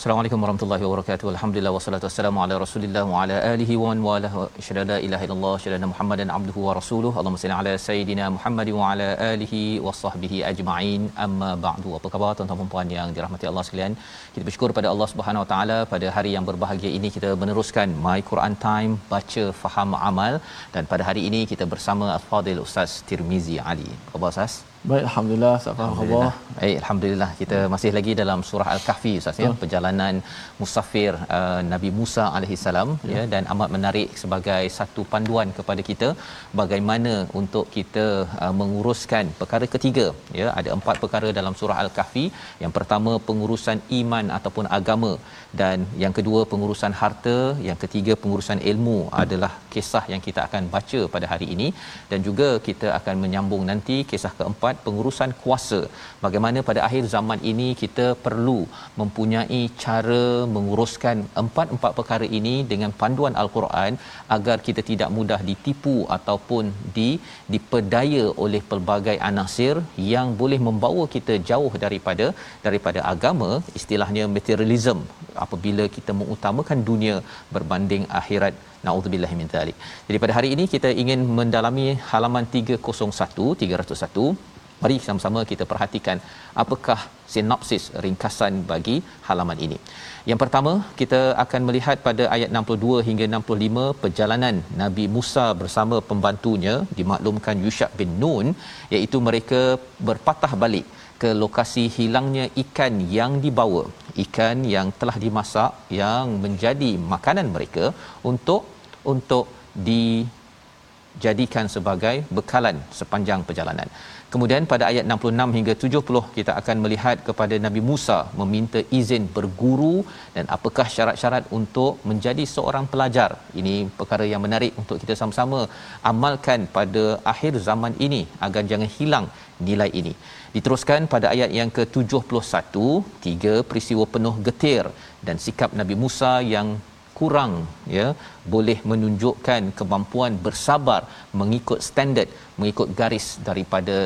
Assalamualaikum warahmatullahi wabarakatuh. Alhamdulillah wassalatu wassalamu ala Rasulillah wa ala alihi wa man walah. Asyhadu la ilaha illallah, asyhadu Muhammadan abduhu wa rasuluhu. Allahumma salli ala sayidina Muhammad wa ala alihi wa sahbihi ajma'in. Amma ba'du. Apa khabar tuan-tuan dan puan yang dirahmati Allah sekalian? Kita bersyukur pada Allah Subhanahu wa taala pada hari yang berbahagia ini kita meneruskan My Quran Time baca faham amal dan pada hari ini kita bersama Al-Fadil Ustaz Tirmizi Ali. Apa khabar Ustaz? Baik, Alhamdulillah. Alhamdulillah. Baik, Alhamdulillah. Kita masih lagi dalam surah Al-Kahfi Ustaz ya. Perjalanan musafir uh, Nabi Musa alaihissalam ya. ya dan amat menarik sebagai satu panduan kepada kita bagaimana untuk kita uh, menguruskan perkara ketiga ya. Ada empat perkara dalam surah Al-Kahfi. Yang pertama pengurusan iman ataupun agama dan yang kedua pengurusan harta, yang ketiga pengurusan ilmu adalah kisah yang kita akan baca pada hari ini dan juga kita akan menyambung nanti kisah keempat pengurusan kuasa. Bagaimana pada akhir zaman ini kita perlu mempunyai cara menguruskan empat-empat perkara ini dengan panduan al-Quran agar kita tidak mudah ditipu ataupun di dipedaya oleh pelbagai anasir yang boleh membawa kita jauh daripada daripada agama istilahnya materialism apabila kita mengutamakan dunia berbanding akhirat. Naudzubillah min. Jadi pada hari ini kita ingin mendalami halaman 301 301 Mari sama-sama kita perhatikan apakah sinopsis ringkasan bagi halaman ini. Yang pertama, kita akan melihat pada ayat 62 hingga 65 perjalanan Nabi Musa bersama pembantunya dimaklumkan Yusha bin Nun iaitu mereka berpatah balik ke lokasi hilangnya ikan yang dibawa ikan yang telah dimasak yang menjadi makanan mereka untuk untuk dijadikan sebagai bekalan sepanjang perjalanan Kemudian pada ayat 66 hingga 70 kita akan melihat kepada Nabi Musa meminta izin berguru dan apakah syarat-syarat untuk menjadi seorang pelajar. Ini perkara yang menarik untuk kita sama-sama amalkan pada akhir zaman ini agar jangan hilang nilai ini. Diteruskan pada ayat yang ke-71, tiga peristiwa penuh getir dan sikap Nabi Musa yang kurang ya boleh menunjukkan kemampuan bersabar mengikut standard mengikut garis daripada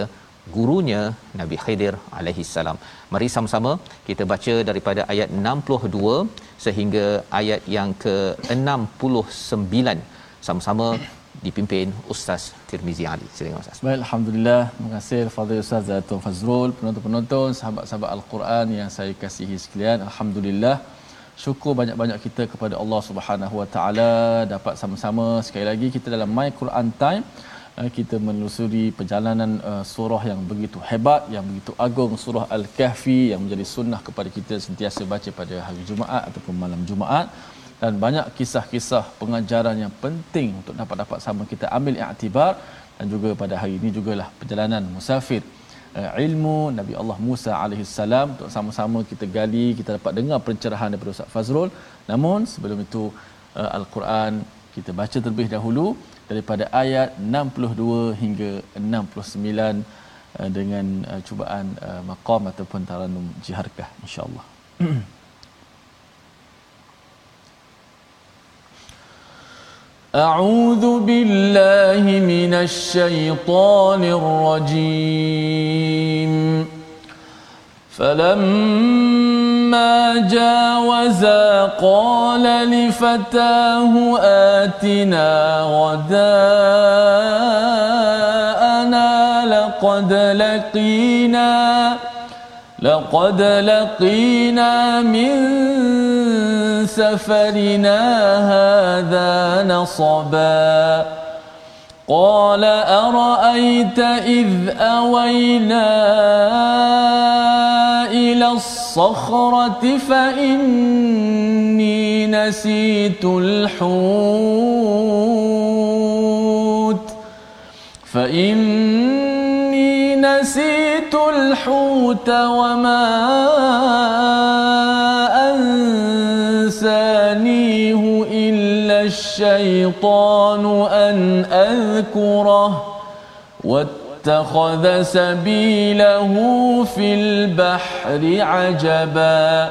gurunya Nabi Khidir alaihi salam. Mari sama-sama kita baca daripada ayat 62 sehingga ayat yang ke-69 sama-sama dipimpin Ustaz Tirmizi Ali. Silakan Ustaz. Baik, alhamdulillah. Terima kasih Fadil Ustaz Zatul Fazrul, penonton-penonton, sahabat-sahabat Al-Quran yang saya kasihi sekalian. Alhamdulillah syukur banyak-banyak kita kepada Allah Subhanahu Wa Taala dapat sama-sama. Sekali lagi kita dalam My Quran Time eh, kita menelusuri perjalanan uh, surah yang begitu hebat yang begitu agung surah Al-Kahfi yang menjadi sunnah kepada kita sentiasa baca pada hari Jumaat ataupun malam Jumaat. Dan banyak kisah-kisah pengajaran yang penting untuk dapat dapat sama kita ambil iktibar dan juga pada hari ini jugalah perjalanan musafir ilmu Nabi Allah Musa alaihi salam untuk sama-sama kita gali kita dapat dengar pencerahan daripada Ustaz Fazrul. Namun sebelum itu uh, al-Quran kita baca terlebih dahulu daripada ayat 62 hingga 69 uh, dengan cubaan maqam ataupun taranum jiharkah insyaallah أعوذ بالله من الشيطان الرجيم. فلما جاوزا قال لفتاه آتنا غداءنا لقد لقينا لقد لقينا من سفرنا هذا نصبا. قال أرأيت إذ أوينا إلى الصخرة فإني نسيت الحوت. فاني نسيت الحوت وما أنسانيه إلا الشيطان أن أذكره واتخذ سبيله في البحر عجبا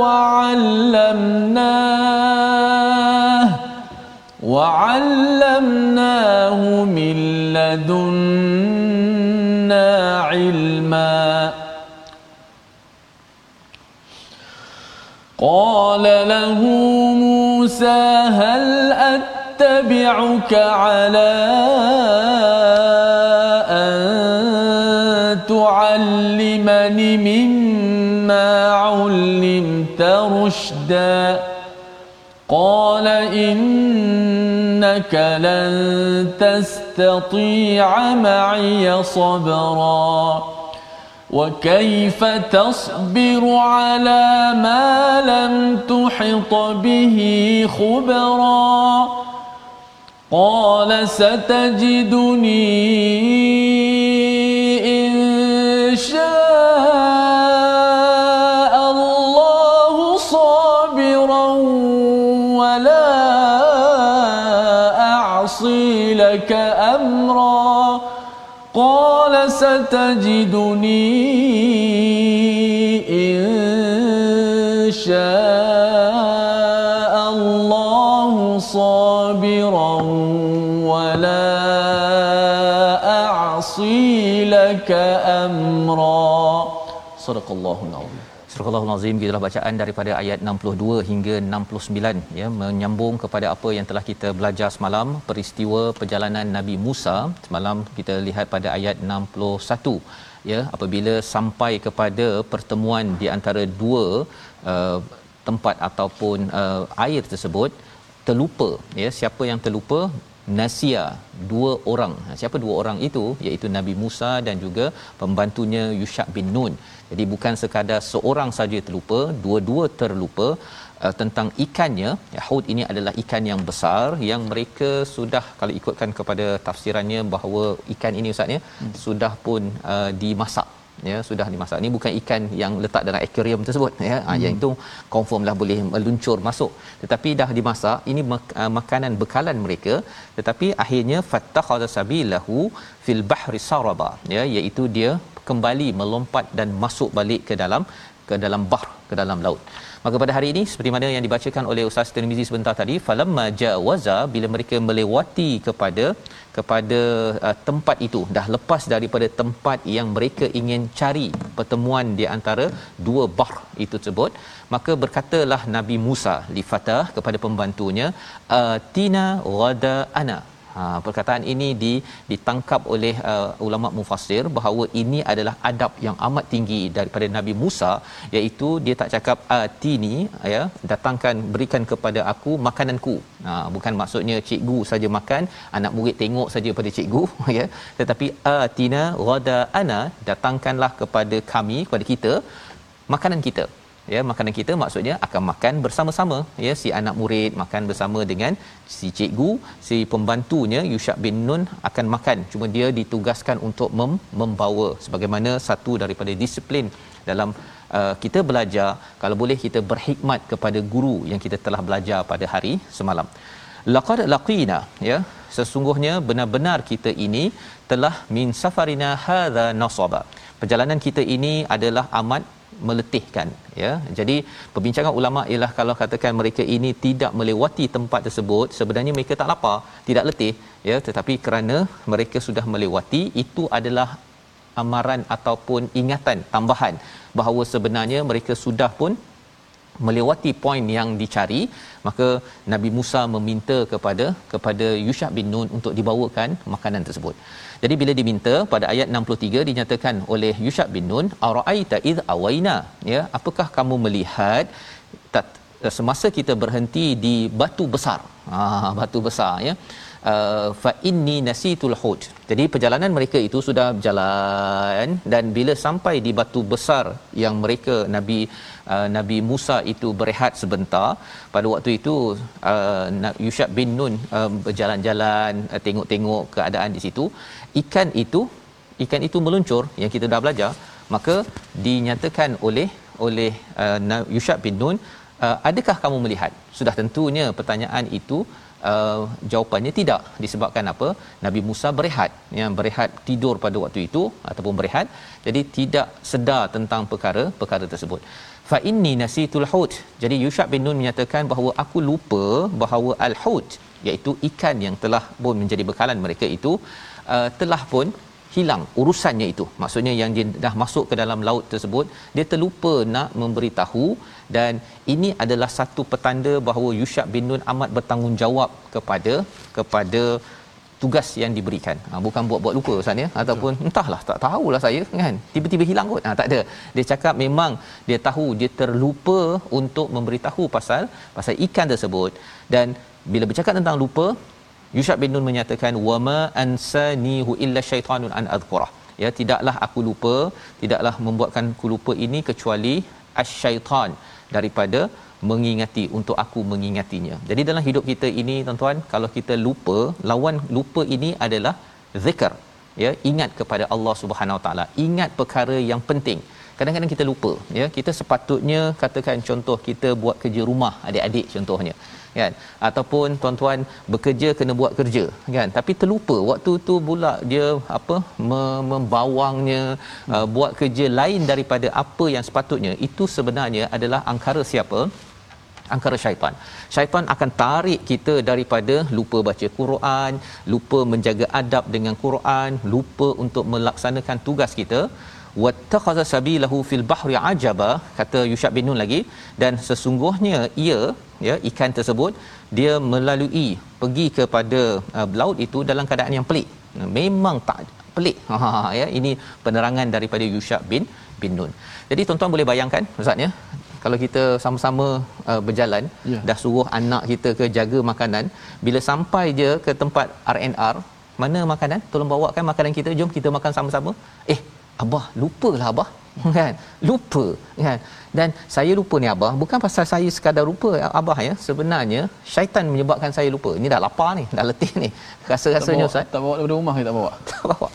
وعلمناه وعلمناه من لدنا علما. قال له موسى هل أتبعك على تعلمني مما رشدا. قال إنك لن تستطيع معي صبرا. وكيف تصبر على ما لم تحط به خبرا؟ قال ستجدني شاء ستجدني إن شاء الله صابرا ولا أعصي لك أمرا. صدق الله العظيم. Surah Al-Azim gitulah bacaan daripada ayat 62 hingga 69 ya menyambung kepada apa yang telah kita belajar semalam peristiwa perjalanan Nabi Musa. Semalam kita lihat pada ayat 61 ya apabila sampai kepada pertemuan di antara dua uh, tempat ataupun uh, air tersebut terlupa ya siapa yang terlupa Nasia dua orang. Siapa dua orang itu? Iaitu Nabi Musa dan juga pembantunya Yusha bin Nun. Jadi bukan sekadar seorang saja terlupa dua-dua terlupa uh, tentang ikannya. Yahud ini adalah ikan yang besar yang mereka sudah kalau ikutkan kepada tafsirannya bahawa ikan ini ustaznya hmm. sudah pun uh, dimasak ya sudah dimasak. Ini bukan ikan yang letak dalam akuarium tersebut ya. Hmm. yang itu confirmlah boleh meluncur masuk. Tetapi dah dimasak ini mak- uh, makanan bekalan mereka. Tetapi akhirnya fattakhadha sabilahu fil bahri saraba ya iaitu dia kembali melompat dan masuk balik ke dalam ke dalam bahr ke dalam laut maka pada hari ini seperti mana yang dibacakan oleh Ustaz Tirmizi sebentar tadi falamma jawaza bila mereka melewati kepada kepada uh, tempat itu dah lepas daripada tempat yang mereka ingin cari pertemuan di antara dua bahr itu tersebut maka berkatalah Nabi Musa li fatah kepada pembantunya tina ghada ana Ha, perkataan ini di, ditangkap oleh uh, ulama mufassir bahawa ini adalah adab yang amat tinggi daripada Nabi Musa iaitu dia tak cakap atini ya datangkan berikan kepada aku makananku. Ha, bukan maksudnya cikgu saja makan, anak murid tengok saja pada cikgu ya tetapi atina ghada ana datangkanlah kepada kami kepada kita makanan kita ya makanan kita maksudnya akan makan bersama-sama. Ya si anak murid makan bersama dengan si cikgu si pembantunya Yushak bin Nun akan makan. Cuma dia ditugaskan untuk mem- membawa sebagaimana satu daripada disiplin dalam uh, kita belajar. Kalau boleh kita berhikmat kepada guru yang kita telah belajar pada hari semalam. Laqad laqina ya sesungguhnya benar-benar kita ini telah min safarina hadza nasaba. Perjalanan kita ini adalah amat meletihkan ya. Jadi perbincangan ulama ialah kalau katakan mereka ini tidak melewati tempat tersebut sebenarnya mereka tak lapar tidak letih ya. Tetapi kerana mereka sudah melewati itu adalah amaran ataupun ingatan tambahan bahawa sebenarnya mereka sudah pun melewati poin yang dicari. Maka Nabi Musa meminta kepada kepada Yusha bin Nun untuk dibawakan makanan tersebut jadi bila diminta pada ayat 63 dinyatakan oleh Yusha bin Nun araaita id awaina ya apakah kamu melihat tak, semasa kita berhenti di batu besar? Ah batu besar ya uh, fa inni nasitul hut. Jadi perjalanan mereka itu sudah berjalan dan bila sampai di batu besar yang mereka Nabi uh, Nabi Musa itu berehat sebentar pada waktu itu uh, Yushab bin Nun uh, berjalan-jalan uh, tengok-tengok keadaan di situ ikan itu ikan itu meluncur yang kita dah belajar. Maka dinyatakan oleh oleh uh, Yushab bin Nun uh, adakah kamu melihat? Sudah tentunya pertanyaan itu uh, jawapannya tidak. Disebabkan apa? Nabi Musa berehat. Yang berehat tidur pada waktu itu ataupun berehat. Jadi tidak sedar tentang perkara perkara tersebut. Fa inni nasitul hut. Jadi Yushab bin Nun menyatakan bahawa aku lupa bahawa al hut iaitu ikan yang telah pun menjadi bekalan mereka itu uh, telah pun hilang urusannya itu maksudnya yang dia dah masuk ke dalam laut tersebut dia terlupa nak memberitahu dan ini adalah satu petanda bahawa Yushab bin Nun amat bertanggungjawab kepada kepada tugas yang diberikan. Ha, bukan buat-buat lupa Ustaz ya ataupun entahlah tak tahulah saya kan. Tiba-tiba hilang kot. Ha, tak ada. Dia cakap memang dia tahu dia terlupa untuk memberitahu pasal pasal ikan tersebut dan bila bercakap tentang lupa Yushab bin Nun menyatakan wama ansanihu illa syaitanun an adhkurah. Ya tidaklah aku lupa, tidaklah membuatkan aku lupa ini kecuali asyaitan daripada mengingati untuk aku mengingatinya. Jadi dalam hidup kita ini tuan-tuan, kalau kita lupa, lawan lupa ini adalah zikr. Ya, ingat kepada Allah Subhanahu Wa Taala, ingat perkara yang penting. Kadang-kadang kita lupa, ya. Kita sepatutnya katakan contoh kita buat kerja rumah adik-adik contohnya kan ataupun tuan-tuan bekerja kena buat kerja kan tapi terlupa waktu tu pula dia apa membawangnya hmm. uh, buat kerja lain daripada apa yang sepatutnya itu sebenarnya adalah angkara siapa angkara syaitan. Syaitan akan tarik kita daripada lupa baca Quran, lupa menjaga adab dengan Quran, lupa untuk melaksanakan tugas kita wattakhadha sabilahu fil bahri ajaba kata Yushab bin Nun lagi. Dan sesungguhnya ia ya ikan tersebut dia melalui pergi kepada uh, laut itu dalam keadaan yang pelik. Memang tak pelik. Ha ya ini penerangan daripada Yushab bin bin Nun. Jadi tuan-tuan boleh bayangkan ustaz ya kalau kita sama-sama uh, berjalan yeah. dah suruh anak kita ke jaga makanan bila sampai je ke tempat RNR mana makanan? Tolong bawakan makanan kita jom kita makan sama-sama. Eh abah lupalah abah kan? Lupa kan? Dan saya lupa ni abah bukan pasal saya sekadar lupa abah ya. Sebenarnya syaitan menyebabkan saya lupa. Ini dah lapar ni dah letih ni. Rasa-rasanya ustaz. Tak bawa daripada rumah ke tak bawa? Tak bawa.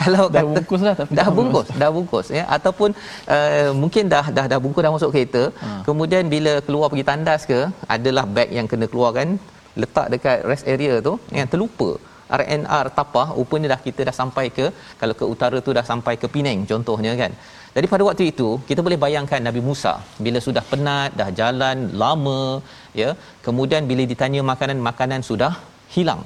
Kalau dah kata, bungkus lah tapi dah bungkus dah bungkus ya. Ataupun uh, mungkin dah dah dah bungkus dah masuk kereta. Ha. kemudian bila keluar pergi tandas ke adalah beg yang kena keluarkan letak dekat rest area tu yang terlupa RNR Tapah rupanya dah kita dah sampai ke kalau ke utara tu dah sampai ke Penang contohnya kan. Jadi pada waktu itu kita boleh bayangkan Nabi Musa bila sudah penat dah jalan lama ya kemudian bila ditanya makanan makanan sudah hilang.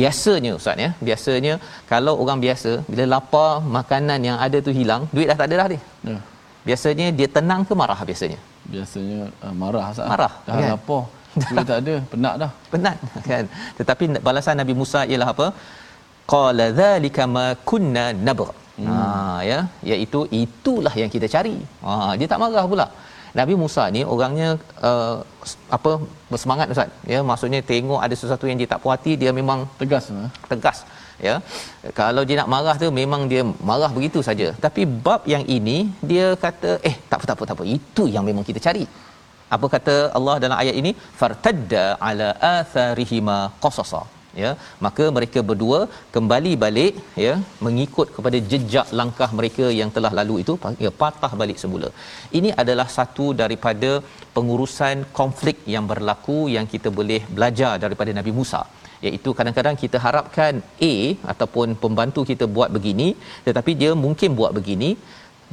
Biasanya ustaz ya biasanya kalau orang biasa bila lapar makanan yang ada tu hilang duit dah tak ada dah ni. Ya. biasanya dia tenang ke marah biasanya? Biasanya uh, marah saat marah dah kan? lapar duit tak ada penat dah. Penat kan? Tetapi balasan Nabi Musa ialah apa? Qala dzalika ma kunna nabgh hmm. ha ya? Iaitu itulah yang kita cari. Ha dia tak marah pula. Nabi Musa ni orangnya uh, apa bersemangat ustaz. Ya maksudnya tengok ada sesuatu yang dia tak puati dia memang tegas tegas ya? Kalau dia nak marah tu memang dia marah begitu saja. Tapi bab yang ini dia kata eh tak apa tak apa tak apa. Itu yang memang kita cari apa kata Allah dalam ayat ini? Fartadda ala atharihima qasasa. Ya maka mereka berdua kembali balik ya mengikut kepada jejak langkah mereka yang telah lalu itu ya, patah balik semula. Ini adalah satu daripada pengurusan konflik yang berlaku yang kita boleh belajar daripada Nabi Musa. Iaitu kadang-kadang kita harapkan A ataupun pembantu kita buat begini tetapi dia mungkin buat begini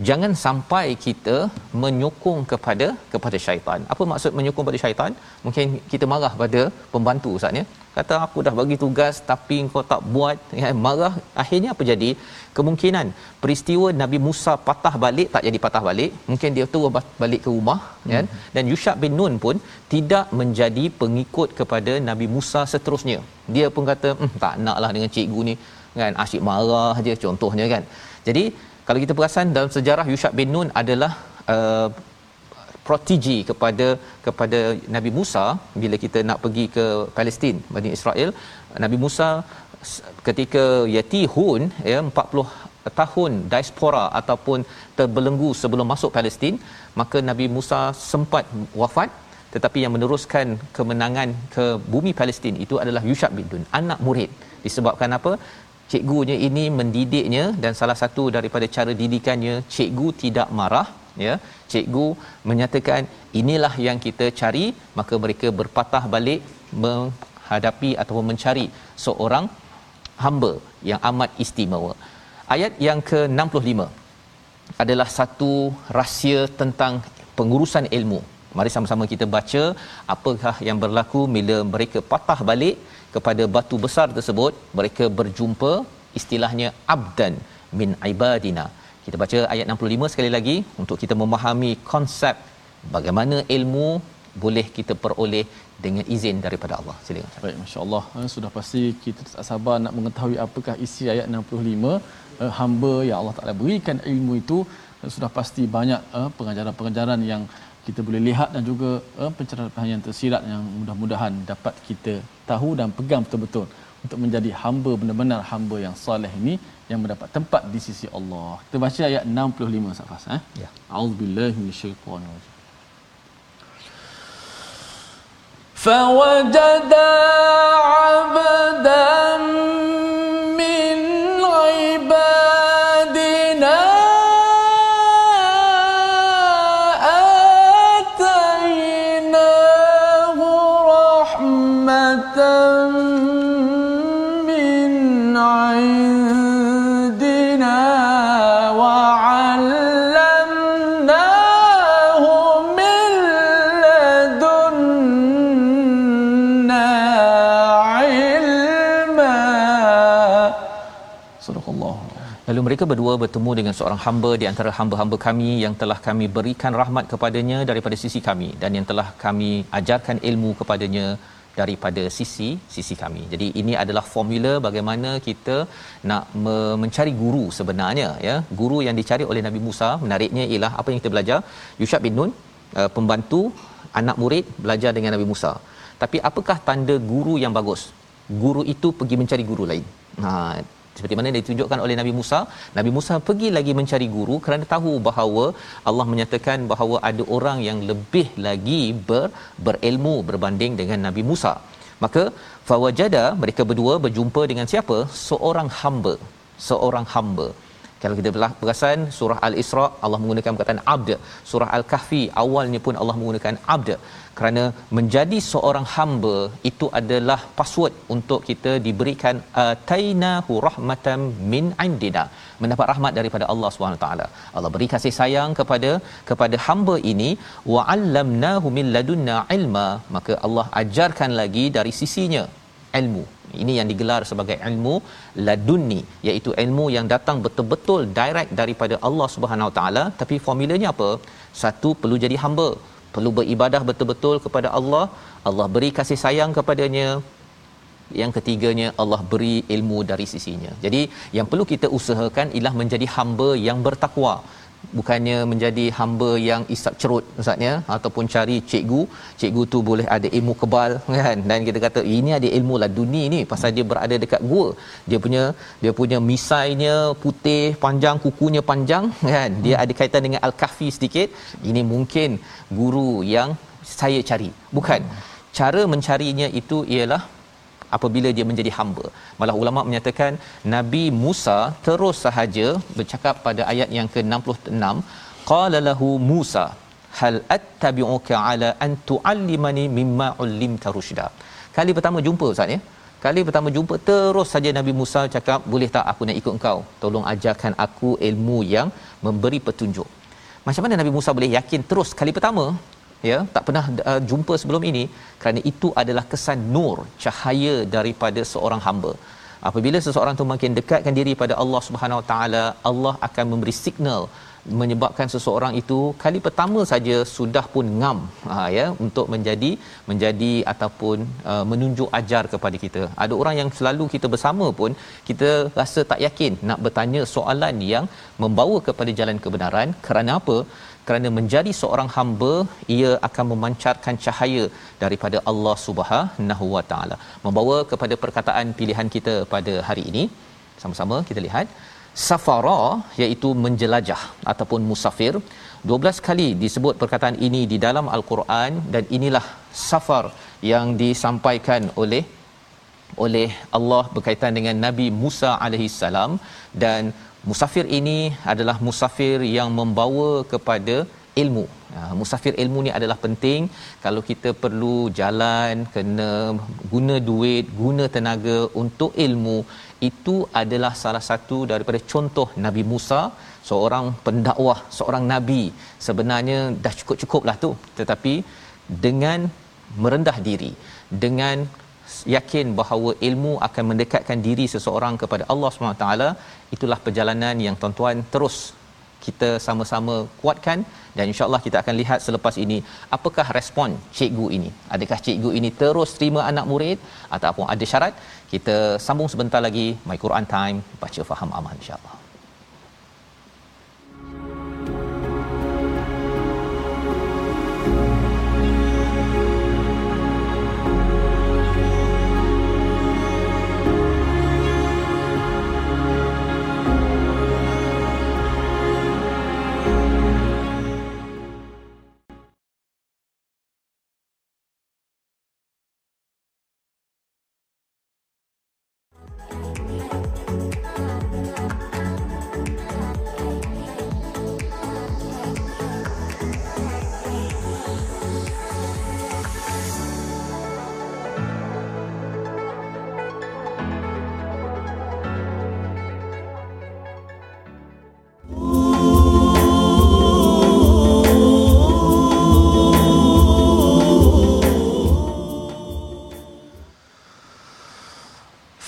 jangan sampai kita menyokong kepada kepada syaitan. Apa maksud menyokong kepada syaitan? Mungkin kita marah pada pembantu ustaz ya. Kata aku dah bagi tugas tapi kau tak buat, ya, marah. Akhirnya apa jadi? Kemungkinan peristiwa Nabi Musa patah balik tak jadi patah balik. Mungkin dia terus balik ke rumah hmm. kan. Dan Yushab bin Nun pun tidak menjadi pengikut kepada Nabi Musa seterusnya. Dia pun kata, hm, tak naklah dengan cikgu ni kan asyik marah aja contohnya kan. Jadi kalau kita perasan dalam sejarah Yushab bin Nun adalah uh, protegi kepada kepada Nabi Musa bila kita nak pergi ke Palestin Bani Israel. Nabi Musa ketika Yatihun ya 40 tahun diaspora ataupun terbelenggu sebelum masuk Palestin maka Nabi Musa sempat wafat. Tetapi yang meneruskan kemenangan ke bumi Palestin itu adalah Yushab bin Nun anak murid. Disebabkan apa cikgunya ini mendidiknya dan salah satu daripada cara didikannya cikgu tidak marah ya. Cikgu menyatakan inilah yang kita cari. Maka mereka berpatah balik menghadapi ataupun mencari seorang hamba yang amat istimewa. Ayat yang ke-65 adalah satu rahsia tentang pengurusan ilmu. Mari sama-sama kita baca apakah yang berlaku bila mereka patah balik kepada batu besar tersebut mereka berjumpa istilahnya abdan min ibadina kita baca ayat 65 sekali lagi untuk kita memahami konsep bagaimana ilmu boleh kita peroleh dengan izin daripada Allah. Silakan. Baik, masya-Allah. Eh, sudah pasti kita tak sabar nak mengetahui apakah isi ayat 65. Eh, hamba yang Allah Taala berikan ilmu itu eh, sudah pasti banyak pengajaran-pengajaran yang kita boleh lihat dan juga pencerahan yang tersirat yang mudah-mudahan dapat kita tahu dan pegang betul-betul untuk menjadi hamba benar-benar hamba yang soleh ini yang mendapat tempat di sisi Allah. Kita baca ayat 65 Safas eh. Ya. Auzubillahi minasyaitonir rajim. فوجد عبدا mereka berdua bertemu dengan seorang hamba di antara hamba-hamba kami yang telah kami berikan rahmat kepadanya daripada sisi kami dan yang telah kami ajarkan ilmu kepadanya daripada sisi sisi kami. Jadi ini adalah formula bagaimana kita nak me- mencari guru sebenarnya ya. Guru yang dicari oleh Nabi Musa menariknya ialah apa yang kita belajar Yushab bin Nun uh, pembantu anak murid belajar dengan Nabi Musa. Tapi apakah tanda guru yang bagus? Guru itu pergi mencari guru lain. Ha seperti mana ditunjukkan oleh Nabi Musa? Nabi Musa pergi lagi mencari guru kerana tahu bahawa Allah menyatakan bahawa ada orang yang lebih lagi ber, berilmu berbanding dengan Nabi Musa. Maka fawajada mereka berdua berjumpa dengan siapa? Seorang hamba. Seorang hamba kalau kita perasan surah al-Isra Allah menggunakan perkataan abd. Surah al-Kahfi awalnya pun Allah menggunakan abd. Kerana menjadi seorang hamba itu adalah password untuk kita diberikan atainahu rahmatan min indina. Mendapat rahmat daripada Allah taala. Allah beri kasih sayang kepada kepada hamba ini wa allamnahu min ladunna ilma. Maka Allah ajarkan lagi dari sisinya ilmu. Ini yang digelar sebagai ilmu ladunni iaitu ilmu yang datang betul-betul direct daripada Allah Subhanahu taala. Tapi formulanya apa? Satu perlu jadi hamba. Perlu beribadah betul-betul kepada Allah. Allah beri kasih sayang kepadanya. Yang ketiganya Allah beri ilmu dari sisinya. Jadi yang perlu kita usahakan ialah menjadi hamba yang bertakwa bukannya menjadi hamba yang isap cerut ustaznya ataupun cari cikgu cikgu tu boleh ada ilmu kebal kan? Dan kita kata ini ada ilmu lah dunia ni. Pasal dia berada dekat gua. Dia punya dia punya misainya putih panjang kukunya panjang kan? Dia ada kaitan dengan al-kahfi sedikit. Ini mungkin guru yang saya cari. Bukan. Cara mencarinya itu ialah apabila dia menjadi hamba. Malah ulama menyatakan Nabi Musa terus sahaja bercakap pada ayat yang ke-66 qala lahu Musa hal attabi'uka ala an tu'allimani mimma 'allimta rusyda. Kali pertama jumpa ustaz ya. Kali pertama jumpa terus saja Nabi Musa cakap boleh tak aku nak ikut engkau? Tolong ajarkan aku ilmu yang memberi petunjuk. Macam mana Nabi Musa boleh yakin terus kali pertama ya tak pernah uh, jumpa sebelum ini kerana itu adalah kesan nur cahaya daripada seorang hamba. Apabila seseorang tu makin dekatkan diri pada Allah Subhanahu Wa Taala Allah akan memberi signal menyebabkan seseorang itu kali pertama saja sudah pun ngam ha, ya untuk menjadi menjadi ataupun uh, menunjuk ajar kepada kita. Ada orang yang selalu kita bersama pun kita rasa tak yakin nak bertanya soalan yang membawa kepada jalan kebenaran. Kerana apa kerana menjadi seorang hamba ia akan memancarkan cahaya daripada Allah Subhanahu Wa Taala. Membawa kepada perkataan pilihan kita pada hari ini. Sama-sama kita lihat. Safara iaitu menjelajah ataupun musafir. 12 kali disebut perkataan ini di dalam al-Quran dan inilah safar yang disampaikan oleh oleh Allah berkaitan dengan Nabi Musa alaihi salam dan musafir ini adalah musafir yang membawa kepada ilmu. Ha, musafir ilmu ni adalah penting kalau kita perlu jalan kena guna duit, guna tenaga untuk ilmu. Itu adalah salah satu daripada contoh Nabi Musa seorang pendakwah, seorang nabi. Sebenarnya dah cukup-cukuplah tu. Tetapi dengan merendah diri dengan yakin bahawa ilmu akan mendekatkan diri seseorang kepada Allah SWT itulah perjalanan yang tuan-tuan terus kita sama-sama kuatkan dan insyaallah kita akan lihat selepas ini apakah respon cikgu ini. Adakah cikgu ini terus terima anak murid ataupun ada syarat? Kita sambung sebentar lagi my Quran time baca faham amal insyaallah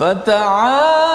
فتعالى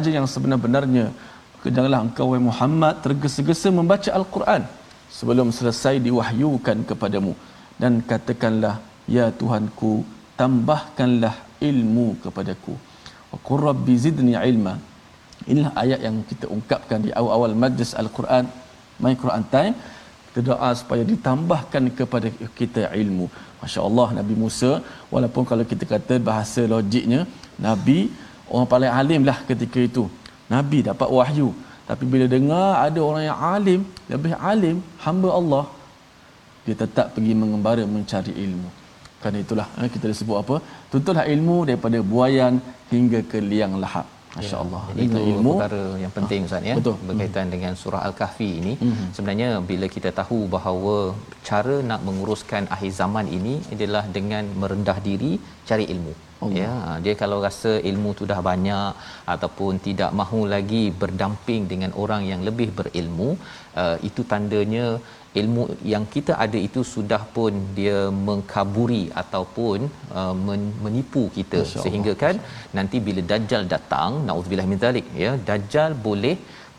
Raja yang sebenar-benarnya. Janganlah engkau wahai Muhammad tergesa-gesa membaca Al-Quran sebelum selesai diwahyukan kepadamu. Dan katakanlah ya Tuhanku tambahkanlah ilmu kepadaku. Wa qur rabbi zidni ilma. Inilah ayat yang kita ungkapkan di awal-awal majlis Al-Quran. My Quran Time kita doa supaya ditambahkan kepada kita ilmu. Masya Allah Nabi Musa walaupun kalau kita kata bahasa logiknya Nabi orang paling alim lah ketika itu. Nabi dapat wahyu. Tapi bila dengar ada orang yang alim, lebih alim, hamba Allah, dia tetap pergi mengembara mencari ilmu. Kerana itulah eh, kita sebut apa? Tuntutlah ilmu daripada buayan hingga ke liang lahap. Masya Allah. Ya, itu ilmu perkara yang penting Ustaz ya. Betul. Berkaitan hmm. dengan surah Al-Kahfi ini. Mhm. Sebenarnya bila kita tahu bahawa cara nak menguruskan akhir zaman ini adalah dengan merendah diri cari ilmu. Allah. ya dia kalau rasa ilmu tu dah banyak ataupun tidak mahu lagi berdamping dengan orang yang lebih berilmu uh, itu tandanya ilmu yang kita ada itu sudah pun dia mengkaburi ataupun uh, menipu kita. Sehingga kan nanti bila dajjal datang naudzubillah min zalik ya dajjal boleh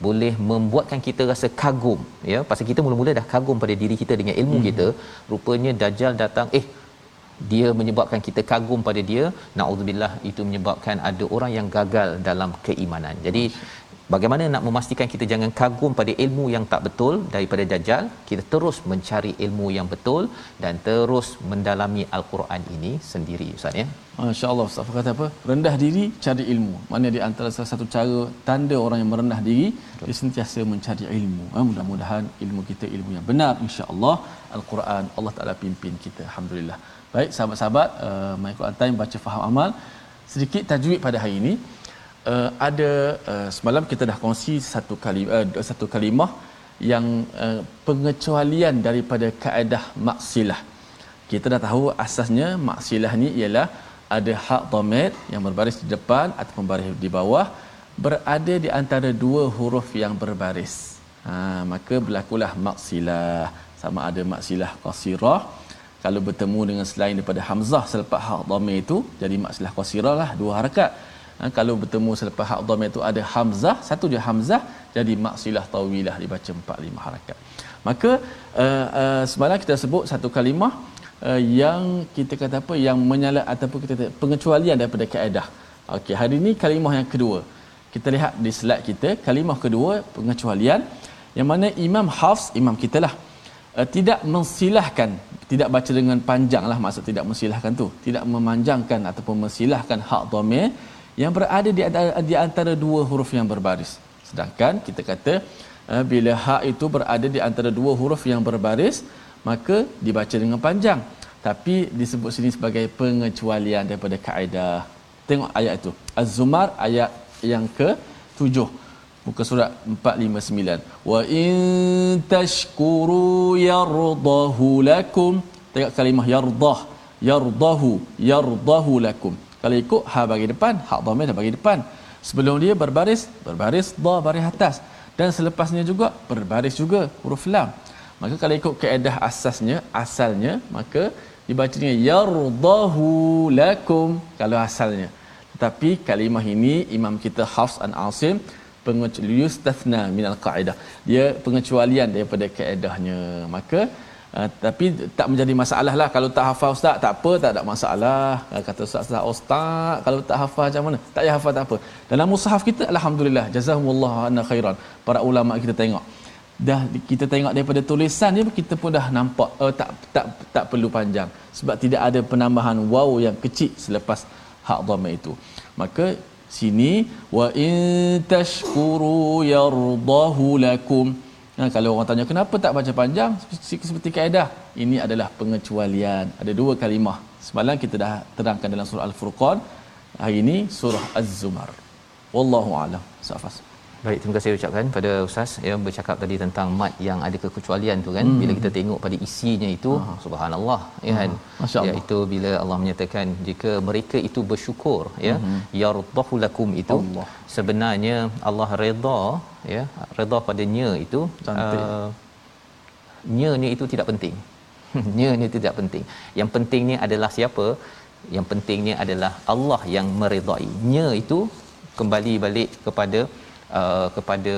boleh membuatkan kita rasa kagum ya. Pasal kita mula-mula dah kagum pada diri kita dengan ilmu hmm. kita. Rupanya dajjal datang eh dia menyebabkan kita kagum pada dia. Naudzubillah itu menyebabkan ada orang yang gagal dalam keimanan. Jadi bagaimana nak memastikan kita jangan kagum pada ilmu yang tak betul? Daripada dajjal kita terus mencari ilmu yang betul dan terus mendalami al-Quran ini sendiri ustaz ya? masya-Allah ustaz. Kata apa? Rendah diri cari ilmu. Mana di antara salah satu cara tanda orang yang merendah diri dia sentiasa mencari ilmu. Ha, mudah-mudahan ilmu kita ilmu yang benar insya-Allah. al-Quran Allah Taala pimpin kita. Alhamdulillah. Baik sahabat-sahabat uh, my Quran time baca faham amal sedikit tajwid pada hari ini uh, ada uh, semalam kita dah kongsi satu kali uh, satu kalimah yang uh, pengecualian daripada kaedah maksilah. Kita dah tahu asasnya maksilah ni ialah ada hak dhamir yang berbaris di depan ataupun baris di bawah berada di antara dua huruf yang berbaris. Ha, maka berlakulah maksilah sama ada maksilah qasirah kalau bertemu dengan selain daripada hamzah selepas hak dhamir itu jadi maksilah qasirah lah dua harakat ha, kalau bertemu selepas hak dhamir itu ada hamzah satu je hamzah jadi maksilah tawilah dibaca empat lima harakat. Maka uh, uh, semalam kita sebut satu kalimah uh, yang kita kata apa yang menyala ataupun kita kata pengecualian daripada kaedah. Okey hari ini kalimah yang kedua. Kita lihat di slide kita kalimah kedua pengecualian yang mana Imam Hafs imam kita lah uh, tidak mensilahkan tidak baca dengan panjang lah maksud tidak mensilahkan tu. Tidak memanjangkan ataupun mensilahkan hak dhamir yang berada di antara, di antara dua huruf yang berbaris. Sedangkan kita kata uh, bila hak itu berada di antara dua huruf yang berbaris, maka dibaca dengan panjang. Tapi disebut sini sebagai pengecualian daripada kaedah. Tengok ayat itu. Az-Zumar ayat yang ke-7. Muka surat 459. Wa in tashkuru yardahu lakum. Tengok kalimah yardah. Yardahu. Yardahu lakum. Kalau ikut ha bagi depan, hak dhamir bagi depan. Sebelum dia berbaris, berbaris dha baris atas dan selepasnya juga berbaris juga huruf lam. Maka kalau ikut kaedah asasnya, asalnya, maka dibacanya yardahu lakum kalau asalnya. Tetapi kalimah ini imam kita Hafs an Asim pengecualian yustathna min al-qaedah. Dia pengecualian daripada kaedahnya. Maka Uh, tapi tak menjadi masalah lah. Kalau tak hafal ustaz tak apa tak ada masalah. Uh, kata ustaz ustaz ustaz kalau tak hafal macam mana? Tak payah hafal tak apa. Dalam mushaf kita alhamdulillah jazakumullah anna khairan. Para ulama kita tengok. Dah kita tengok daripada tulisan ni kita pun dah nampak uh, tak tak tak perlu panjang. Sebab tidak ada penambahan waw yang kecil selepas hak dhamma itu. Maka sini wa in tashkuru yardahu lakum Ha, kalau orang tanya kenapa tak baca panjang? Seperti kaedah ini adalah pengecualian. Ada dua kalimah. Semalam kita dah terangkan dalam surah al-furqan. Hari ini surah az-zumar. Wallahu alam. Safas Baik, terima kasih ucapkan pada Ustaz yang bercakap tadi tentang mat yang ada kekecualian tu kan. Hmm. Bila kita tengok pada isinya itu, uh subhanallah, ya kan. Ya itu bila Allah menyatakan jika mereka itu bersyukur, ya, hmm. yardahu lakum itu Allah. sebenarnya Allah redha, ya, redha padanya itu uh, nya itu tidak penting. nya ni tidak penting. Yang pentingnya adalah siapa? Yang pentingnya adalah Allah yang meredai. Nya itu kembali balik kepada uh, kepada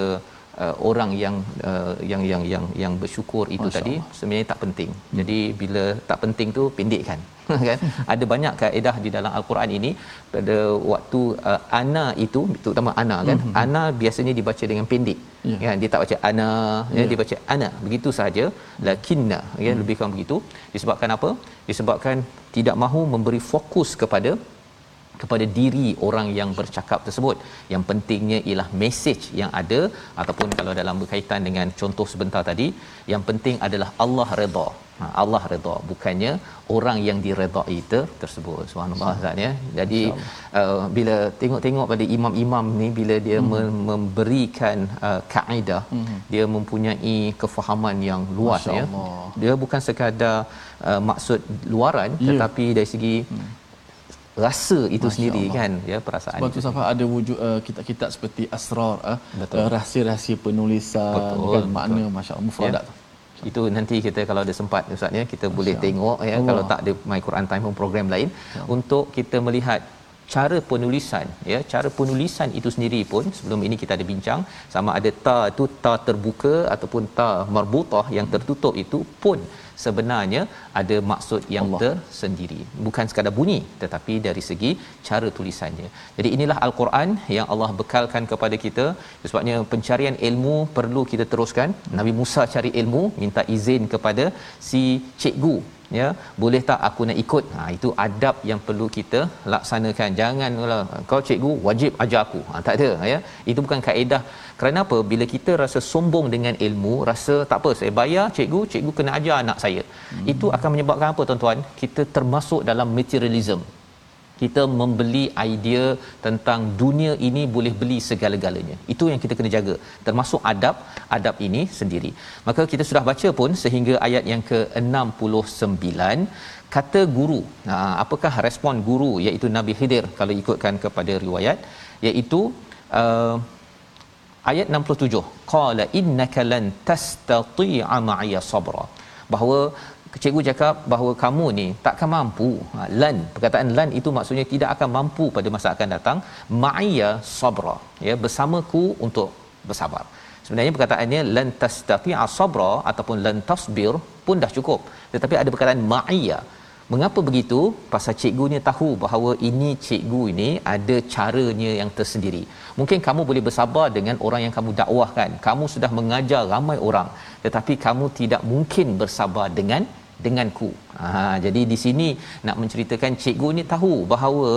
uh, orang yang uh, yang yang yang yang bersyukur itu Masya tadi Allah. sebenarnya tak penting. Hmm. Jadi bila tak penting tu pendekkan kan. Ada banyak kaedah di dalam al-Quran ini pada waktu uh, ana itu terutama ana kan. Hmm. Ana biasanya dibaca dengan pendek. Yeah. Kan dia tak baca ana yeah. ya dia baca ana begitu saja lakinna ya hmm. lebih kurang begitu disebabkan apa? Disebabkan tidak mahu memberi fokus kepada kepada diri orang yang bercakap tersebut. Yang pentingnya ialah message yang ada ataupun kalau dalam berkaitan dengan contoh sebentar tadi, yang penting adalah Allah redha. Ha, Allah redha bukannya orang yang diredai ter- tersebut. Subhanallah Ustaz ya. Jadi uh, bila tengok-tengok pada imam-imam ni bila dia hmm. memberikan uh, kaedah, hmm. dia mempunyai kefahaman yang luas ya. Dia bukan sekadar uh, maksud luaran yeah. tetapi dari segi hmm rasa itu Masya sendiri Allah. kan ya perasaan Sebab itu tu sampai ada wujud uh, kitab-kitab seperti asrar uh, uh, rahsia-rahsia penulisan Betul, kan makna masya-Allah mufradat tu. itu nanti kita kalau ada sempat ustaz ya kita boleh Allah. tengok ya Allah. kalau tak ada my Quran time home program lain untuk kita melihat cara penulisan ya cara penulisan itu sendiri pun sebelum ini kita ada bincang sama ada ta itu ta terbuka ataupun ta marbutah yang tertutup itu pun sebenarnya ada maksud yang Allah. tersendiri. Bukan sekadar bunyi tetapi dari segi cara tulisannya. Jadi inilah al-Quran yang Allah bekalkan kepada kita. Sebabnya pencarian ilmu perlu kita teruskan. Nabi Musa cari ilmu minta izin kepada si cikgu ya boleh tak aku nak ikut? Ha itu adab yang perlu kita laksanakan. Jangan kalau kau cikgu wajib ajar aku. Ha tak ada ya. Itu bukan kaedah. Kerana apa? Bila kita rasa sombong dengan ilmu rasa tak apa saya bayar cikgu cikgu kena ajar anak saya. Hmm. itu akan menyebabkan apa tuan-tuan? Kita termasuk dalam materialism kita membeli idea tentang dunia ini boleh beli segala-galanya. Itu yang kita kena jaga. Termasuk adab, adab ini sendiri. Maka kita sudah baca pun sehingga ayat yang ke-69 kata guru. Apakah respon guru iaitu Nabi Khidir kalau ikutkan kepada riwayat iaitu uh, ayat 67 qala innaka lan tastati'a ma'iya sabra bahawa cikgu cakap bahawa kamu ni takkan mampu ha, lan perkataan lan itu maksudnya tidak akan mampu pada masa akan datang ma'iya sabra ya bersamaku untuk bersabar sebenarnya perkataannya lan tastati'a sabra ataupun lan tasbir pun dah cukup tetapi ada perkataan ma'iya Mengapa begitu? Pasal cikgunya tahu bahawa ini cikgu ini ada caranya yang tersendiri. Mungkin kamu boleh bersabar dengan orang yang kamu dakwahkan. Kamu sudah mengajar ramai orang, tetapi kamu tidak mungkin bersabar dengan denganku. Ha, jadi di sini nak menceritakan cikgu ni tahu bahawa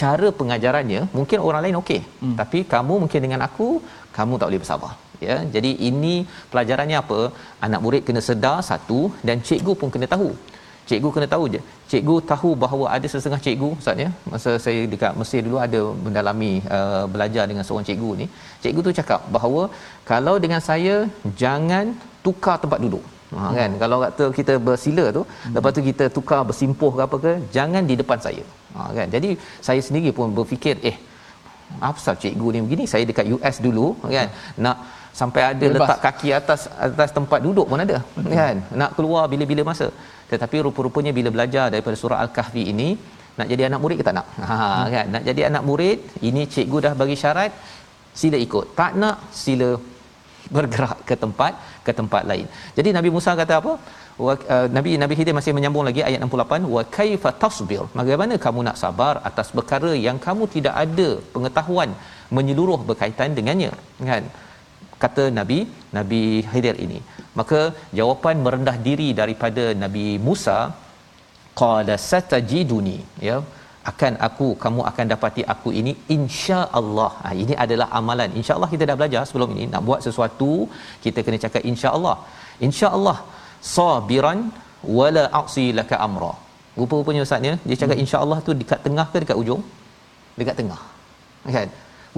cara pengajarannya mungkin orang lain okey, hmm. tapi kamu mungkin dengan aku kamu tak boleh bersabar. Ya, jadi ini pelajarannya apa? Anak murid kena sedar satu dan cikgu pun kena tahu cikgu kena tahu je cikgu tahu bahawa ada setengah cikgu ustaz ya masa saya dekat Mesir dulu ada mendalami uh, belajar dengan seorang cikgu ni cikgu tu cakap bahawa kalau dengan saya jangan tukar tempat duduk ha kan kalau kata kita bersila tu hmm. lepas tu kita tukar bersimpuh ke apa ke jangan di depan saya ha kan jadi saya sendiri pun berfikir eh apa pasal cikgu ni begini saya dekat US dulu kan hmm. nak sampai ada Bebas. letak kaki atas atas tempat duduk pun ada hmm. kan nak keluar bila-bila masa tetapi rupa-rupanya bila belajar daripada surah al-kahfi ini nak jadi anak murid ke tak nak ha hmm. kan nak jadi anak murid ini cikgu dah bagi syarat sila ikut tak nak sila bergerak ke tempat ke tempat lain. Jadi nabi Musa kata apa? Uh, nabi nabi Khidir masih menyambung lagi ayat 68 wa kaifa tasbir? Bagaimana kamu nak sabar atas perkara yang kamu tidak ada pengetahuan menyeluruh berkaitan dengannya kan? Kata nabi nabi Khidir ini. Maka jawapan merendah diri daripada nabi Musa qala satajiduni ya akan aku kamu akan dapati aku ini insya-Allah. Ha, ini adalah amalan. Insya-Allah kita dah belajar sebelum ini nak buat sesuatu kita kena cakap insya-Allah. Insya-Allah sabiran wala a'si laka amra. Rupa-rupanya ustaz ya, dia cakap hmm. insya-Allah tu dekat tengah ke dekat ujung? Dekat tengah. Kan?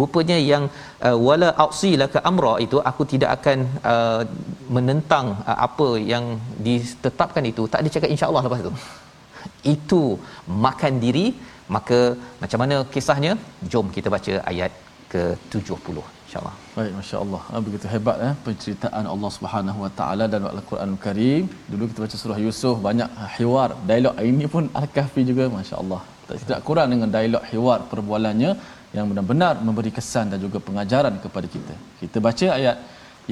Rupanya yang uh, wala a'si laka amra itu aku tidak akan uh, menentang uh, apa yang ditetapkan itu. Tak ada cakap insya-Allah lepas tu. Itu makan diri maka macam mana kisahnya? Jom kita baca ayat ke-70 insyaallah. Baik masya-Allah. Ha, begitu hebat eh penceritaan Allah Subhanahu Wa Taala dalam Al-Quran Karim. Dulu kita baca surah Yusuf banyak hiwar. Dialog ini pun Al-Kahfi juga masya-Allah. Tak tidak kurang dengan dialog hiwar perbualannya yang benar-benar memberi kesan dan juga pengajaran kepada kita. Kita baca ayat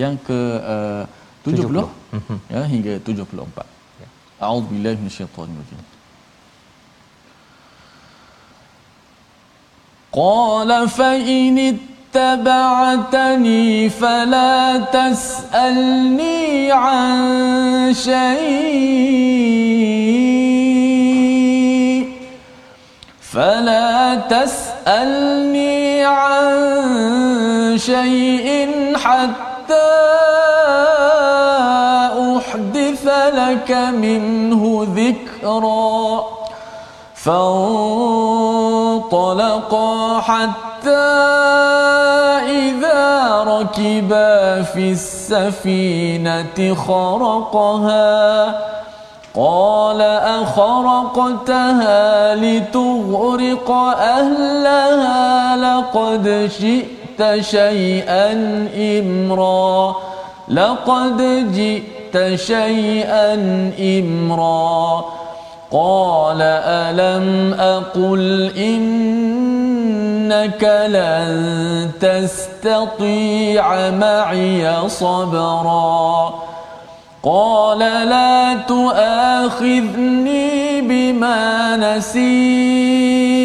yang ke uh, 70, 70. ya hingga 74 ya. a'udzubillahi minasyaitonir قال فإن اتبعتني فلا تسألني عن شيء. فلا تسألني عن شيء حتى أحدث لك منه ذكرًا. فانطلقا حتى إذا ركبا في السفينة خرقها. قال أخرقتها لتغرق أهلها لقد جئت شيئا إمرا. لقد جئت شيئا إمرا. قال ألم أقل إنك لن تستطيع معي صبرا قال لا تؤاخذني بما نسيت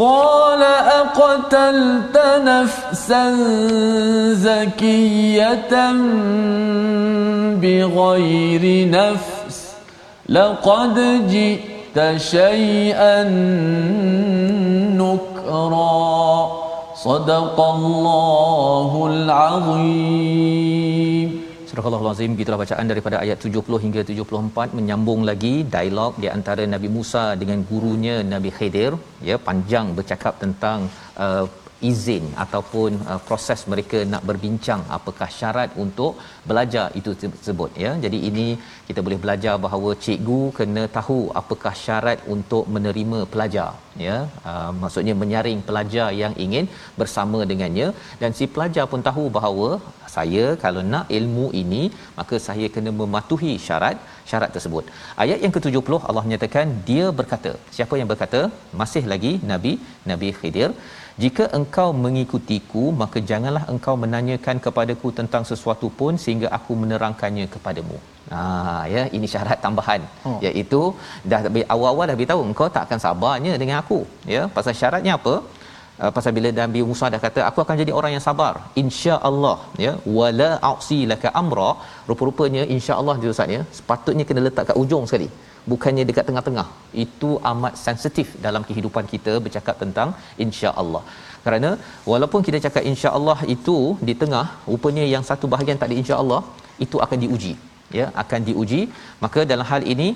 قال أقتلت نفسا زكية بغير نفس لقد جئت شيئا نكرا. صدق الله العظيم. Surah Al-Azim gitulah bacaan daripada ayat 70 hingga 74 menyambung lagi dialog di antara Nabi Musa dengan gurunya Nabi Khidir. Ya panjang bercakap tentang uh, izin ataupun uh, proses mereka nak berbincang apakah syarat untuk belajar itu tersebut ya. Jadi ini kita boleh belajar bahawa cikgu kena tahu apakah syarat untuk menerima pelajar ya. Uh, maksudnya menyaring pelajar yang ingin bersama dengannya. Dan si pelajar pun tahu bahawa saya kalau nak ilmu ini maka saya kena mematuhi syarat syarat tersebut. Ayat yang ke-70 Allah menyatakan dia berkata siapa yang berkata masih lagi nabi nabi khidir jika engkau mengikutiku maka janganlah engkau menanyakan kepadaku tentang sesuatu pun sehingga aku menerangkannya kepadamu. Ha ya ini syarat tambahan. Oh. iaitu dah awal-awal dah beritahu engkau tak akan sabarnya dengan aku. Ya pasal syaratnya apa? Uh, pasal bila Nabi Musa dah kata aku akan jadi orang yang sabar insya-Allah. Ya wala a'si laka amra. Rupa-rupanya insya-Allah dia Ustaz ya sepatutnya kena letak kat ujung sekali bukannya dekat tengah-tengah. Itu amat sensitif dalam kehidupan kita bercakap tentang insya-Allah. Kerana walaupun kita cakap insya-Allah itu di tengah rupanya yang satu bahagian tak di insya-Allah itu akan diuji. Ya akan diuji. Maka dalam hal ini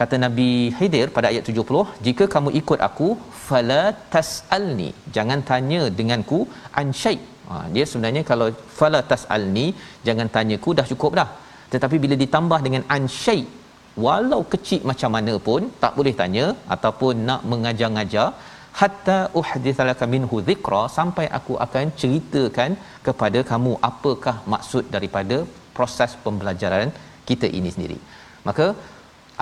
kata Nabi Khidir pada ayat 70 jika kamu ikut aku fala tasalni. Jangan tanya denganku an syai ha, dia sebenarnya kalau fala tasalni jangan tanyaku dah cukup dah. Tetapi bila ditambah dengan an syai walau kecil macam mana pun tak boleh tanya ataupun nak mengajar-ngajar hatta uhdithalaka minhu dhikra sampai aku akan ceritakan kepada kamu apakah maksud daripada proses pembelajaran kita ini sendiri. Maka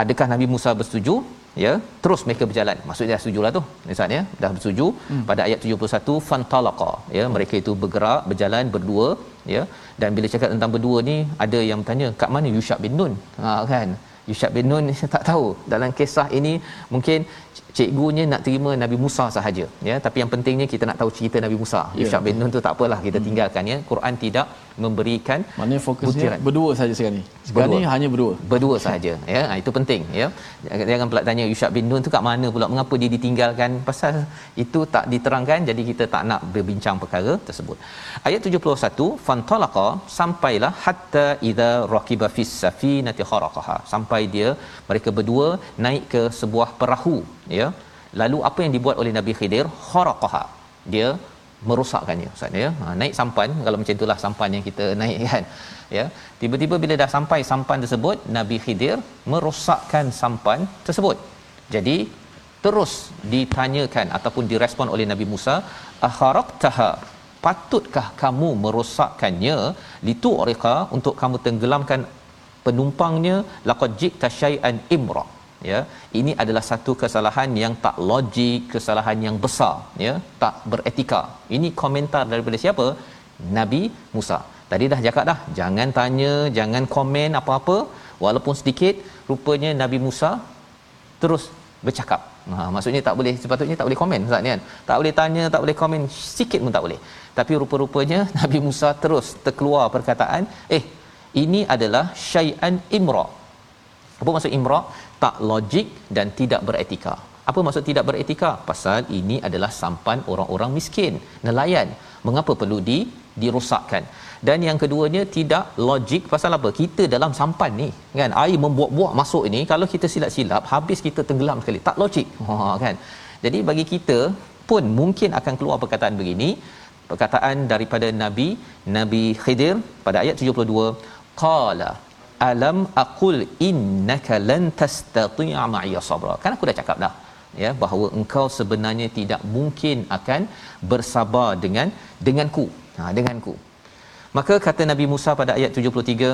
adakah Nabi Musa bersetuju? Ya terus mereka berjalan. Maksudnya dah setujulah tu Ustaz ya? Dah bersetuju? Hmm. pada ayat 71 fantalaqa ya mereka itu bergerak berjalan berdua ya. Dan bila cakap tentang berdua ni ada yang bertanya kat mana Yushab bin Nun? Ha kan Yushab bin Nun tak tahu. Dalam kisah ini mungkin cikgunya nak terima Nabi Musa sahaja ya. Tapi yang pentingnya kita nak tahu cerita Nabi Musa. Yeah. Yushab bin Nun tu tak apalah kita hmm. tinggalkan ya. Quran tidak memberikan maknanya fokusnya butiran. berdua saja sekarang ni. Sekarang berdua. ni hanya berdua. Berdua saja ya. Ha, itu penting ya. Jangan pula tanya Yushab bin Nun tu kat mana pula mengapa dia ditinggalkan? Pasal itu tak diterangkan jadi kita tak nak berbincang perkara tersebut. Ayat 71 fantalaqa sampailah hatta idza raqiba fis safinati kharaqaha. Sampai dia mereka berdua naik ke sebuah perahu ya. Lalu apa yang dibuat oleh Nabi Khidir? Kharaqaha. Dia merosakkannya ustaz ya. Ha, naik sampan. Kalau macam itulah sampan yang kita naik kan? Ya. Tiba-tiba bila dah sampai sampan tersebut Nabi Khidir merosakkan sampan tersebut. Jadi terus ditanyakan ataupun direspon oleh Nabi Musa akharaqtaha? Patutkah kamu merosakkannya? Litu orika untuk kamu tenggelamkan penumpangnya? Laqad jikta syai'an imra ya. Ini adalah satu kesalahan yang tak logik kesalahan yang besar ya. Tak beretika. Ini komentar daripada siapa? Nabi Musa. Tadi dah cakap dah jangan tanya jangan komen apa-apa. Walaupun sedikit rupanya nabi Musa terus bercakap. Ha maksudnya tak boleh sepatutnya tak boleh komen ustaz kan? Tak boleh tanya tak boleh komen sikit pun tak boleh. Tapi rupa-rupanya nabi Musa terus terkeluar perkataan eh ini adalah syai'an imra. Apa maksud imra tak logik dan tidak beretika Apa maksud tidak beretika? Pasal ini adalah sampan orang-orang miskin, nelayan. Mengapa perlu di dirosakkan? Dan yang keduanya tidak logik pasal apa? Kita dalam sampan ni kan air membuak-buak masuk ini kalau kita silap-silap habis kita tenggelam sekali. Tak logik. Ha kan. Jadi bagi kita pun mungkin akan keluar perkataan begini perkataan daripada nabi nabi khidir pada ayat 72 qala alam aqul innaka lan tastati'a ma'iya sabra. Kan aku dah cakap dah ya bahawa engkau sebenarnya tidak mungkin akan bersabar dengan denganku. Ha denganku. Maka kata Nabi Musa pada ayat 73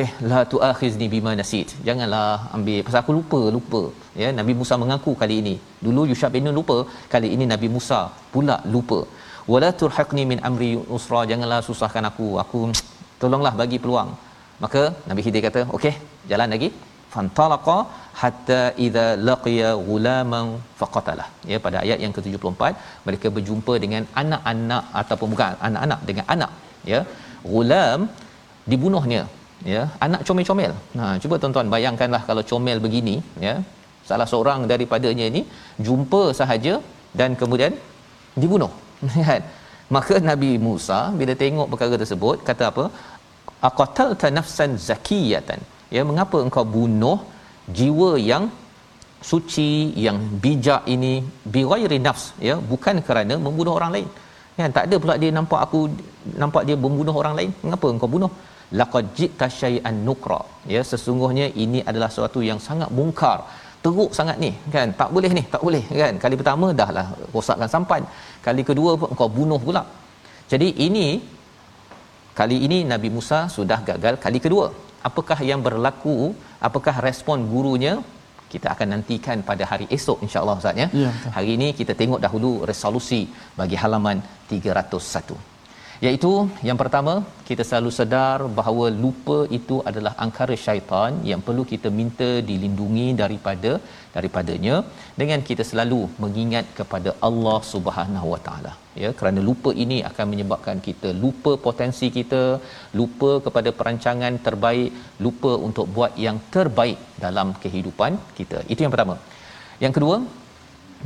eh la tuakhizni bima nasit. Janganlah ambil pasal aku lupa lupa. Ya Nabi Musa mengaku kali ini. Dulu Yusha bin Nun lupa kali ini Nabi Musa pula lupa. Wala turhaqni min amri usra janganlah susahkan aku. Aku tolonglah bagi peluang maka Nabi Khidir kata okey jalan lagi. Fantalaqa hatta idza laqiya ghulaman faqatalah. Ya pada ayat yang ke-74 mereka berjumpa dengan anak-anak ataupun bukan anak-anak dengan anak. Ya ghulam dibunuhnya. Ya anak comel-comel. Nah cuba tuan-tuan bayangkanlah kalau comel begini ya salah seorang daripadanya ini jumpa sahaja dan kemudian dibunuh. Kan? Maka Nabi Musa bila tengok perkara tersebut kata apa aqatalta nafsan zakiyatan. Ya mengapa engkau bunuh jiwa yang suci yang bijak ini bighairi nafs? Ya bukan kerana membunuh orang lain. Kan tak ada pula dia nampak aku nampak dia membunuh orang lain. Mengapa engkau bunuh? Laqad ji'ta syai'an nukra. Ya sesungguhnya ini adalah sesuatu yang sangat mungkar. Teruk sangat ni kan? Tak boleh ni tak boleh kan? Kali pertama dah lah rosakkan sampan. Kali kedua engkau bunuh pula. Jadi ini kali ini Nabi Musa sudah gagal. Kali kedua apakah yang berlaku? Apakah respon gurunya? Kita akan nantikan pada hari esok insyaallah ustaz ya. ya hari ini kita tengok dahulu resolusi bagi halaman 301 iaitu yang pertama kita selalu sedar bahawa lupa itu adalah angkara syaitan yang perlu kita minta dilindungi daripada daripadanya dengan kita selalu mengingat kepada Allah Subhanahu Wa Taala. Ya kerana lupa ini akan menyebabkan kita lupa potensi kita lupa kepada perancangan terbaik lupa untuk buat yang terbaik dalam kehidupan kita. Itu yang pertama. Yang kedua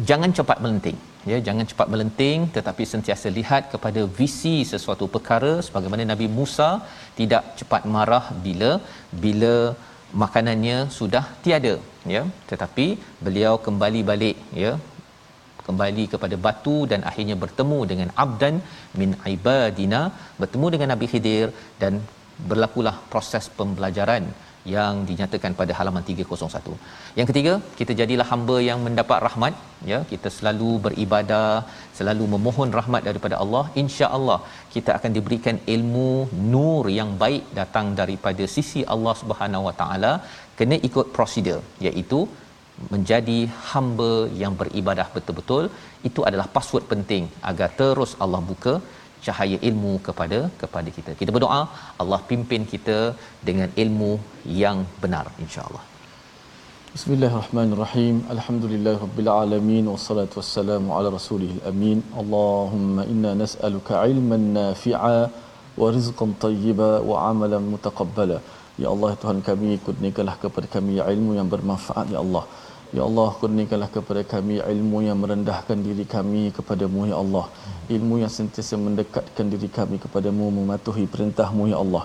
jangan cepat melenting ya jangan cepat melenting tetapi sentiasa lihat kepada visi sesuatu perkara. Sebagaimana Nabi Musa tidak cepat marah bila bila makanannya sudah tiada ya. Tetapi beliau kembali balik ya. Kembali kepada batu dan akhirnya bertemu dengan abdan min ibadina bertemu dengan Nabi Khidir dan berlakulah proses pembelajaran yang dinyatakan pada halaman 301. Yang ketiga, kita jadilah hamba yang mendapat rahmat, ya. Kita selalu beribadah, selalu memohon rahmat daripada Allah. Insya-Allah kita akan diberikan ilmu nur yang baik datang daripada sisi Allah Subhanahu Wa Taala. Kena ikut prosedur iaitu menjadi hamba yang beribadah betul-betul itu adalah password penting agar terus Allah buka cahaya ilmu kepada kepada kita. Kita berdoa Allah pimpin kita dengan ilmu yang benar insya-Allah. Bismillahirrahmanirrahim. Alhamdulillahirabbil alamin wassalatu wassalamu ala rasulihil amin. Allahumma inna nas'aluka ilman nafi'a wa rizqan tayyiba wa amalan mutaqabbala. Ya Allah Tuhan kami kurniakanlah kepada kami ilmu yang bermanfaat ya Allah. Ya Allah kurniakanlah kepada kami ilmu yang merendahkan diri kami kepadamu ya Allah. Ilmu yang sentiasa mendekatkan diri kami kepadamu mematuhi perintahmu ya Allah.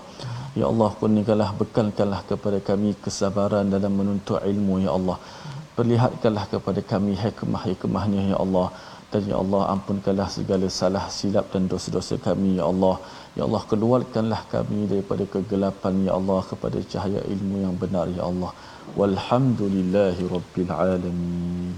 Ya Allah kurniakanlah bekalkanlah kepada kami kesabaran dalam menuntut ilmu ya Allah. Perlihatkanlah kepada kami hikmah-hikmahnya ya Allah. Dan ya Allah ampunkanlah segala salah silap dan dosa-dosa kami ya Allah. Ya Allah keluarkanlah kami daripada kegelapan ya Allah kepada cahaya ilmu yang benar ya Allah walhamdulillahi rabbil alamin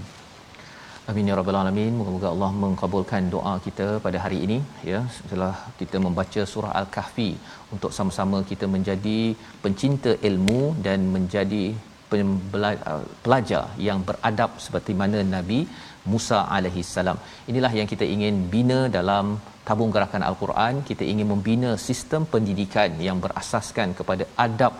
Amin ya rabbal alamin. Moga-moga Allah mengabulkan doa kita pada hari ini ya setelah kita membaca surah Al-Kahfi untuk sama-sama kita menjadi pencinta ilmu dan menjadi pelajar yang beradab seperti mana Nabi Musa alaihi salam. Inilah yang kita ingin bina dalam tabung gerakan Al-Quran. Kita ingin membina sistem pendidikan yang berasaskan kepada adab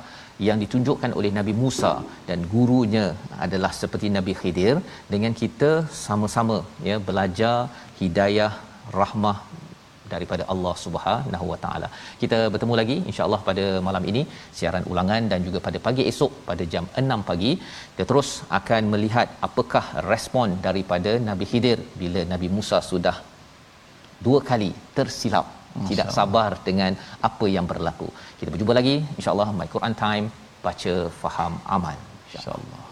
yang ditunjukkan oleh Nabi Musa dan gurunya adalah seperti Nabi Khidir dengan kita sama-sama ya belajar hidayah rahmah daripada Allah Subhanahu Wa Taala. Kita bertemu lagi insya-Allah pada malam ini siaran ulangan dan juga pada pagi esok pada jam 6 pagi kita terus akan melihat apakah respon daripada Nabi Khidir bila Nabi Musa sudah dua kali tersilap tidak sabar dengan apa yang berlaku. Kita berjumpa lagi insya-Allah my Quran time baca faham amal insya-Allah.